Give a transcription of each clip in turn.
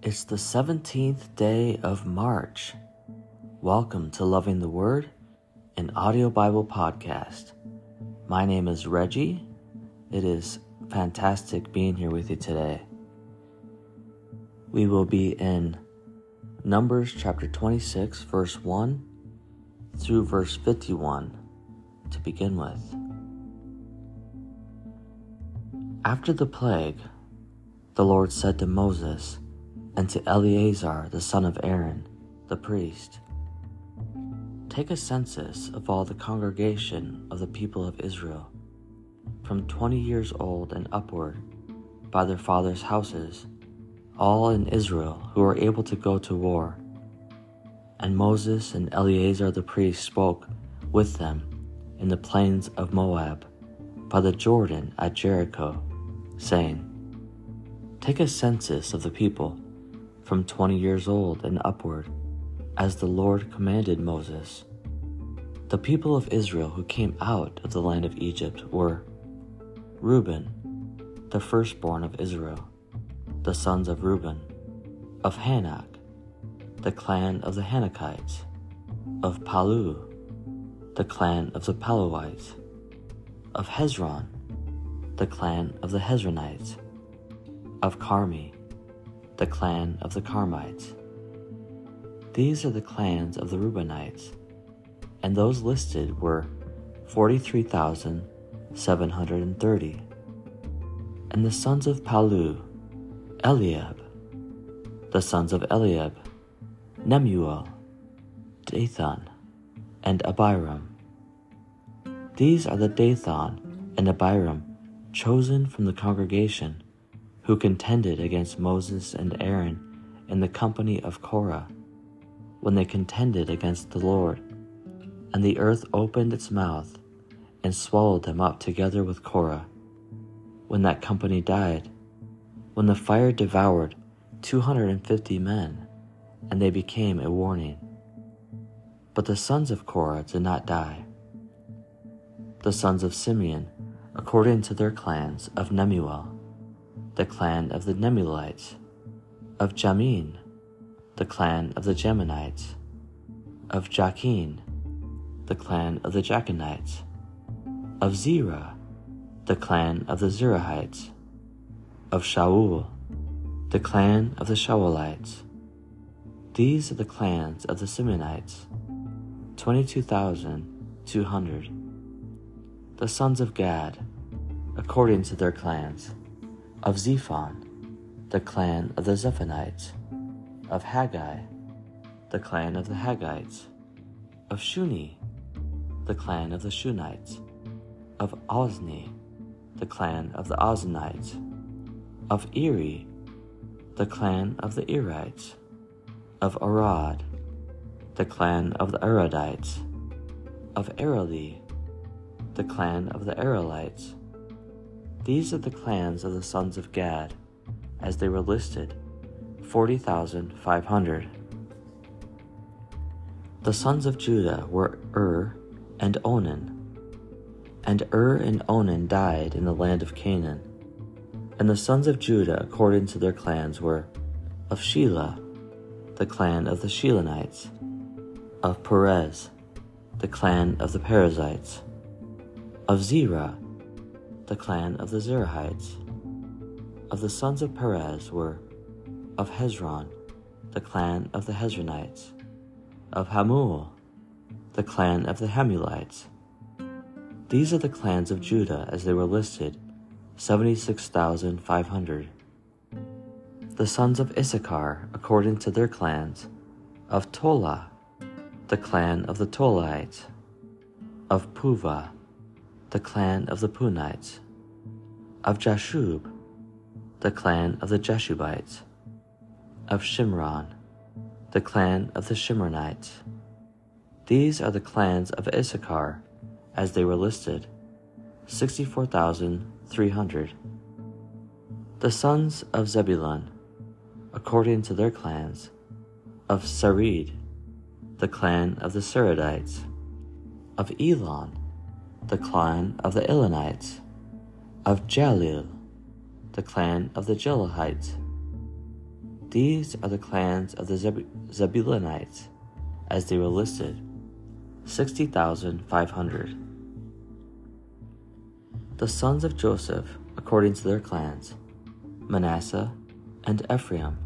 It's the 17th day of March. Welcome to Loving the Word, an audio Bible podcast. My name is Reggie. It is fantastic being here with you today. We will be in Numbers chapter 26, verse 1 through verse 51 to begin with. After the plague, the Lord said to Moses, and to Eleazar the son of Aaron, the priest Take a census of all the congregation of the people of Israel, from twenty years old and upward, by their fathers' houses, all in Israel who are able to go to war. And Moses and Eleazar the priest spoke with them in the plains of Moab, by the Jordan at Jericho, saying, Take a census of the people from twenty years old and upward, as the Lord commanded Moses. The people of Israel who came out of the land of Egypt were Reuben, the firstborn of Israel, the sons of Reuben, of Hanoch, the clan of the Hanochites, of Pallu, the clan of the Palluites, of Hezron, the clan of the Hezronites, of Carmi, clan of the Carmites. These are the clans of the Reubenites, and those listed were 43,730. And the sons of Pallu, Eliab, the sons of Eliab, Nemuel, Dathan, and Abiram. These are the Dathan and Abiram chosen from the congregation who contended against Moses and Aaron in the company of Korah, when they contended against the Lord. And the earth opened its mouth and swallowed them up together with Korah. When that company died, when the fire devoured 250 men, and they became a warning. But the sons of Korah did not die. The sons of Simeon, according to their clans, of Nemuel, the clan of the Nemuelites, of Jamin, the clan of the Jaminites, of Jachin, the clan of the Jachinites, of Zerah, the clan of the Zerahites, of Shaul, the clan of the Shaulites. These are the clans of the Simeonites, 22,200. The sons of Gad, according to their clans, of Zephon, the clan of the Zephonites, of Haggai, the clan of the Haggites, of Shuni, the clan of the Shunites, of Ozni, the clan of the Oznites, of Eri, the clan of the Erites, of Arod, the clan of the Arodites, of Areli, the clan of the Arelites, these are the clans of the sons of Gad, as they were listed 40,500. The sons of Judah were Ur and Onan. And Ur and Onan died in the land of Canaan. And the sons of Judah, according to their clans, were of Shelah, the clan of the Shelanites, of Perez, the clan of the Perezites, of Zerah, the clan of the Zerahites. Of the sons of Perez were of Hezron, the clan of the Hezronites, of Hamul, the clan of the Hamulites. These are the clans of Judah as they were listed, 76,500. The sons of Issachar, according to their clans, of Tola, the clan of the Tolaites, of Puvah, the clan of the Punites, of Jashub, the clan of the Jashubites, of Shimron, the clan of the Shimronites. These are the clans of Issachar as they were listed 64,300. The sons of Zebulun, according to their clans, of Sered, the clan of the Seredites, of Elon, the clan of the Elonites, of Jahleel, the clan of the Jelihites. These are the clans of the Zeb- Zebulunites, as they were listed 60,500. The sons of Joseph, according to their clans Manasseh and Ephraim.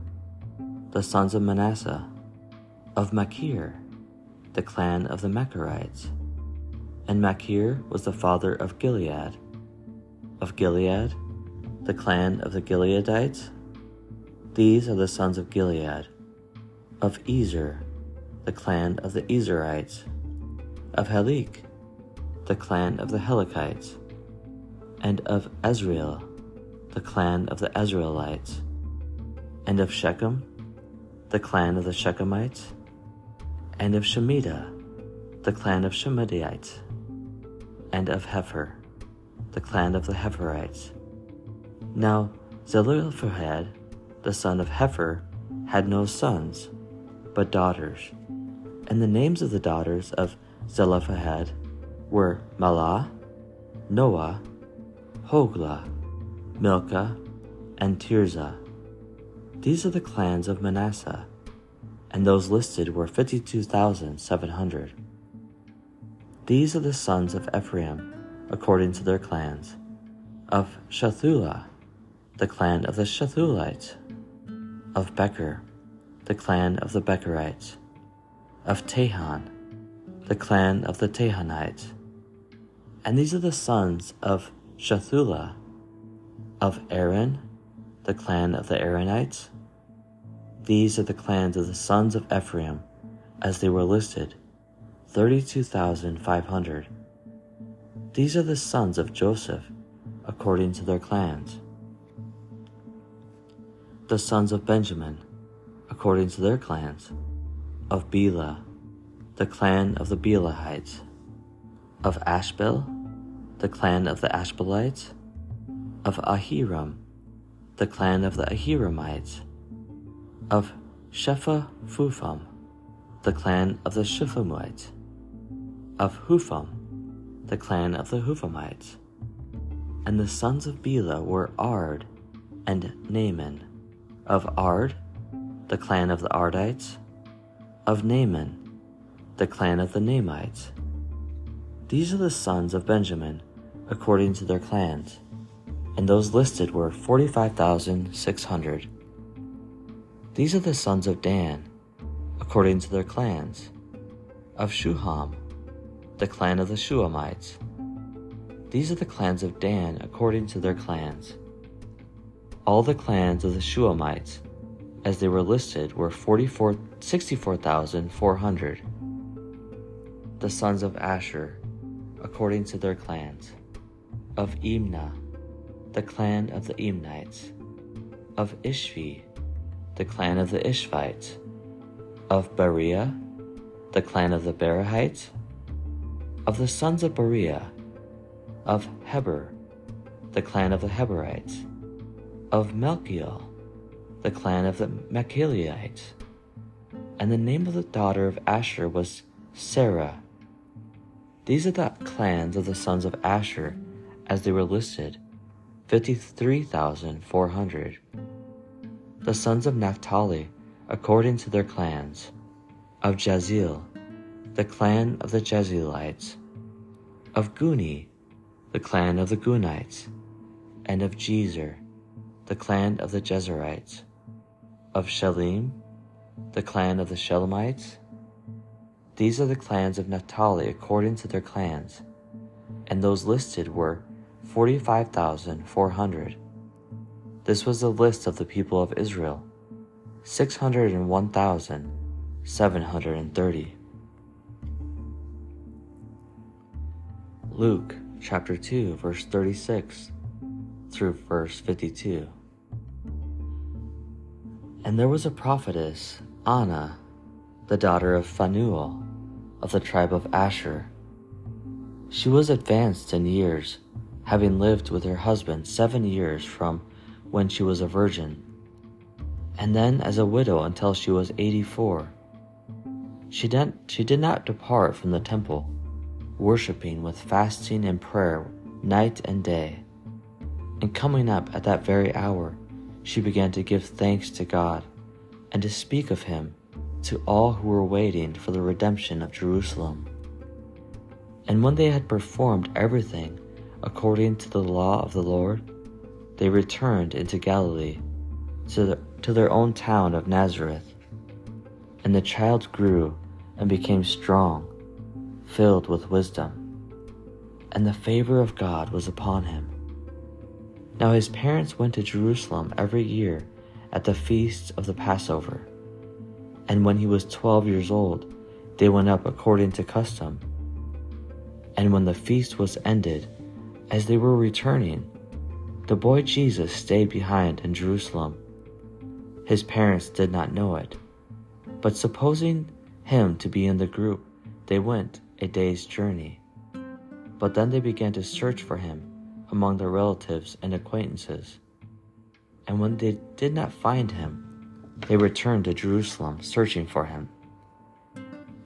The sons of Manasseh, of Machir, the clan of the Machirites. And Machir was the father of Gilead. Of Gilead, the clan of the Gileadites. These are the sons of Gilead. Of Ezer, the clan of the Ezerites. Of Helek, the clan of the Helekites. And of Asriel, the clan of the Asrielites. And of Shechem, the clan of the Shechemites. And of Shemida, the clan of Shemidaites. And of Hepher, the clan of the Hepherites. Now Zelophehad, the son of Hepher, had no sons, but daughters. And the names of the daughters of Zelophehad were Mahlah, Noah, Hoglah, Milcah, and Tirzah. These are the clans of Manasseh, and those listed were 52,700. These are the sons of Ephraim, according to their clans. Of Shuthelah, the clan of the Shuthelites. Of Becher, the clan of the Becherites. Of Tahan, the clan of the Tahanites. And these are the sons of Shuthelah. Of Aaron, the clan of the Aaronites. These are the clans of the sons of Ephraim, as they were listed 32,500. These are the sons of Joseph, according to their clans. The sons of Benjamin, according to their clans, of Bela, the clan of the Belaites, of Ashbel, the clan of the Ashbelites, of Ahiram, the clan of the Ahiramites, of Shephupham, the clan of the Shuphamites, of Hupham, the clan of the Huphamites. And the sons of Bela were Ard and Naaman, of Ard, the clan of the Ardites, of Naaman, the clan of the Naamites. These are the sons of Benjamin, according to their clans, and those listed were 45,600. These are the sons of Dan, according to their clans, of Shuham, the clan of the Shuhamites. These are the clans of Dan according to their clans. All the clans of the Shuhamites, as they were listed, were 64,400. The sons of Asher, according to their clans. Of Imnah, the clan of the Imnites. Of Ishvi, the clan of the Ishvites. Of Beriah, the clan of the Berahites. Of the sons of Beriah, of Heber, the clan of the Heberites. Of Malchiel, the clan of the Malchielites. And the name of the daughter of Asher was Serah. These are the clans of the sons of Asher as they were listed 53,400. The sons of Naphtali, according to their clans, of Jahzeel, the clan of the Jahzeelites, of Guni, the clan of the Gunites, and of Jezer, the clan of the Jezerites, of Shillem, the clan of the Shillemites. These are the clans of Naphtali according to their clans, and those listed were 45,400. This was the list of the people of Israel 601,730. Luke chapter 2, verse 36 through verse 52. And there was a prophetess, Anna, the daughter of Phanuel, of the tribe of Asher. She was advanced in years, having lived with her husband seven years from when she was a virgin, and then as a widow until she was 84. She did, she did not depart from the temple, worshiping with fasting and prayer night and day. And coming up at that very hour, she began to give thanks to God and to speak of him to all who were waiting for the redemption of Jerusalem. And when they had performed everything according to the law of the Lord, they returned into Galilee to, the, to their own town of Nazareth. And the child grew and became strong, filled with wisdom, and the favor of God was upon him. Now his parents went to Jerusalem every year at the feast of the Passover. And when he was twelve years old, they went up according to custom. And when the feast was ended, as they were returning, the boy Jesus stayed behind in Jerusalem. His parents did not know it, but supposing him to be in the group, they went a day's journey. But then they began to search for him among their relatives and acquaintances. And when they did not find him, they returned to Jerusalem searching for him.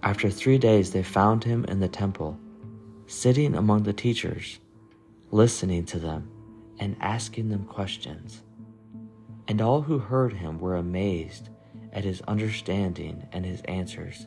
After three days, they found him in the temple, sitting among the teachers, listening to them and asking them questions. And all who heard him were amazed at his understanding and his answers.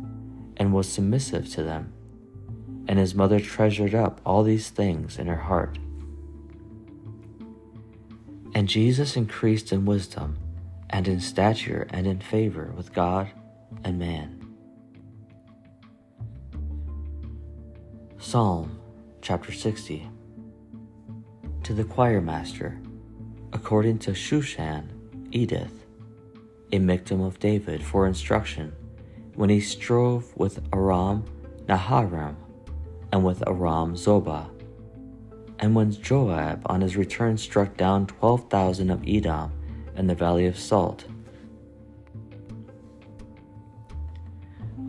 and was submissive to them and his mother treasured up all these things in her heart. And Jesus increased in wisdom and in stature and in favor with God and man. Psalm chapter 60 To the choir master, according to Shushan, Eduth, a Miktam of David for instruction, when he strove with Aram Naharaim and with Aram Zobah. And when Joab on his return struck down twelve thousand of Edom in the valley of Salt.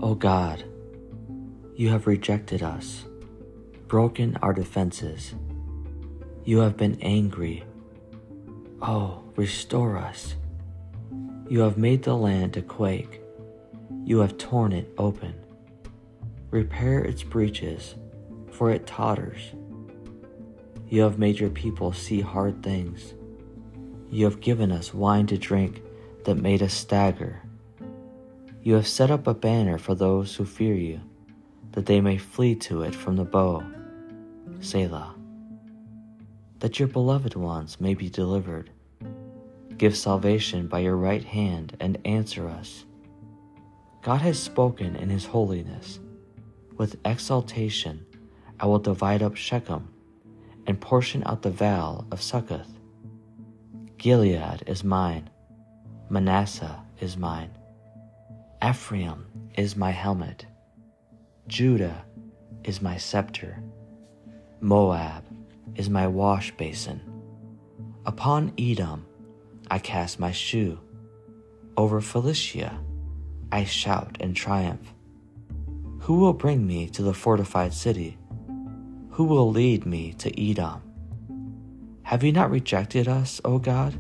O God, you have rejected us, broken our defenses. You have been angry. Oh, restore us. You have made the land to quake. You have torn it open. Repair its breaches for it totters. You have made your people see hard things. You have given us wine to drink that made us stagger. You have set up a banner for those who fear you, that they may flee to it from the bow. Selah. That your beloved ones may be delivered. Give salvation by your right hand and answer us. God has spoken in his holiness. With exaltation, I will divide up Shechem and portion out the vale of Succoth. Gilead is mine, Manasseh is mine, Ephraim is my helmet, Judah is my scepter, Moab is my wash basin. Upon Edom I cast my shoe, over Philistia I shout in triumph. Who will bring me to the fortified city? Who will lead me to Edom? Have you not rejected us, O God?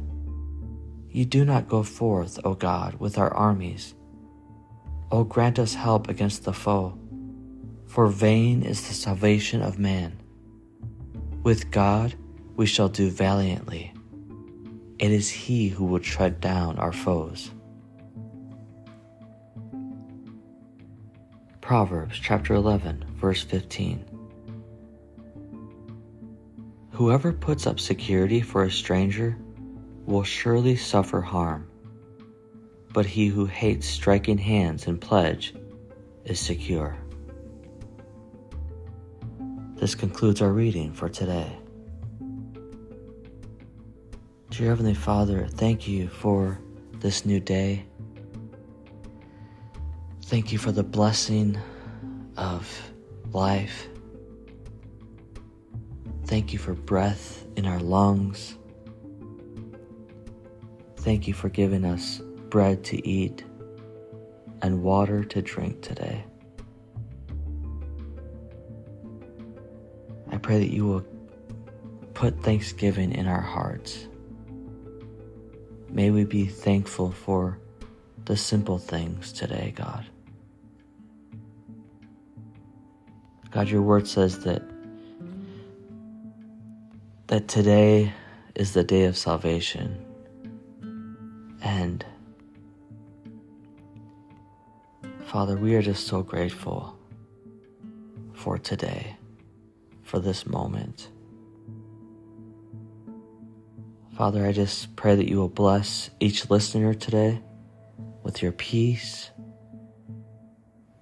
You do not go forth, O God, with our armies. O grant us help against the foe, for vain is the salvation of man. With God we shall do valiantly. It is He who will tread down our foes. Proverbs chapter 11, verse 15. Whoever puts up security for a stranger will surely suffer harm, but he who hates striking hands in pledge is secure. This concludes our reading for today. Dear Heavenly Father, thank you for this new day. Thank you for the blessing of life Thank you for breath in our lungs. Thank you for giving us bread to eat and water to drink today. I pray that you will put thanksgiving in our hearts. May we be thankful for the simple things today, God. God, your word says that that today is the day of salvation. And Father, we are just so grateful for today, for this moment. Father, I just pray that you will bless each listener today with your peace,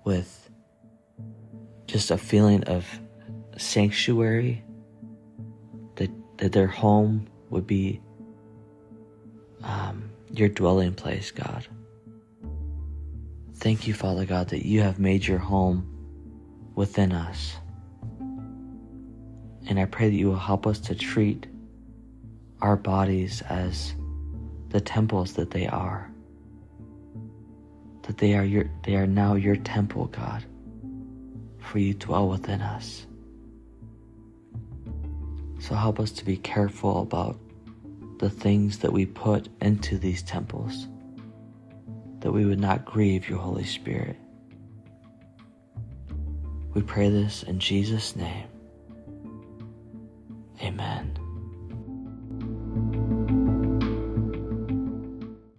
with just a feeling of sanctuary, that, that their home would be um, your dwelling place, God. Thank you, Father God, that you have made your home within us. And I pray that you will help us to treat our bodies as the temples that they are. That they are your they are now your temple, God. For you dwell within us. So help us to be careful about the things that we put into these temples, that we would not grieve your Holy Spirit. We pray this in Jesus' name. Amen.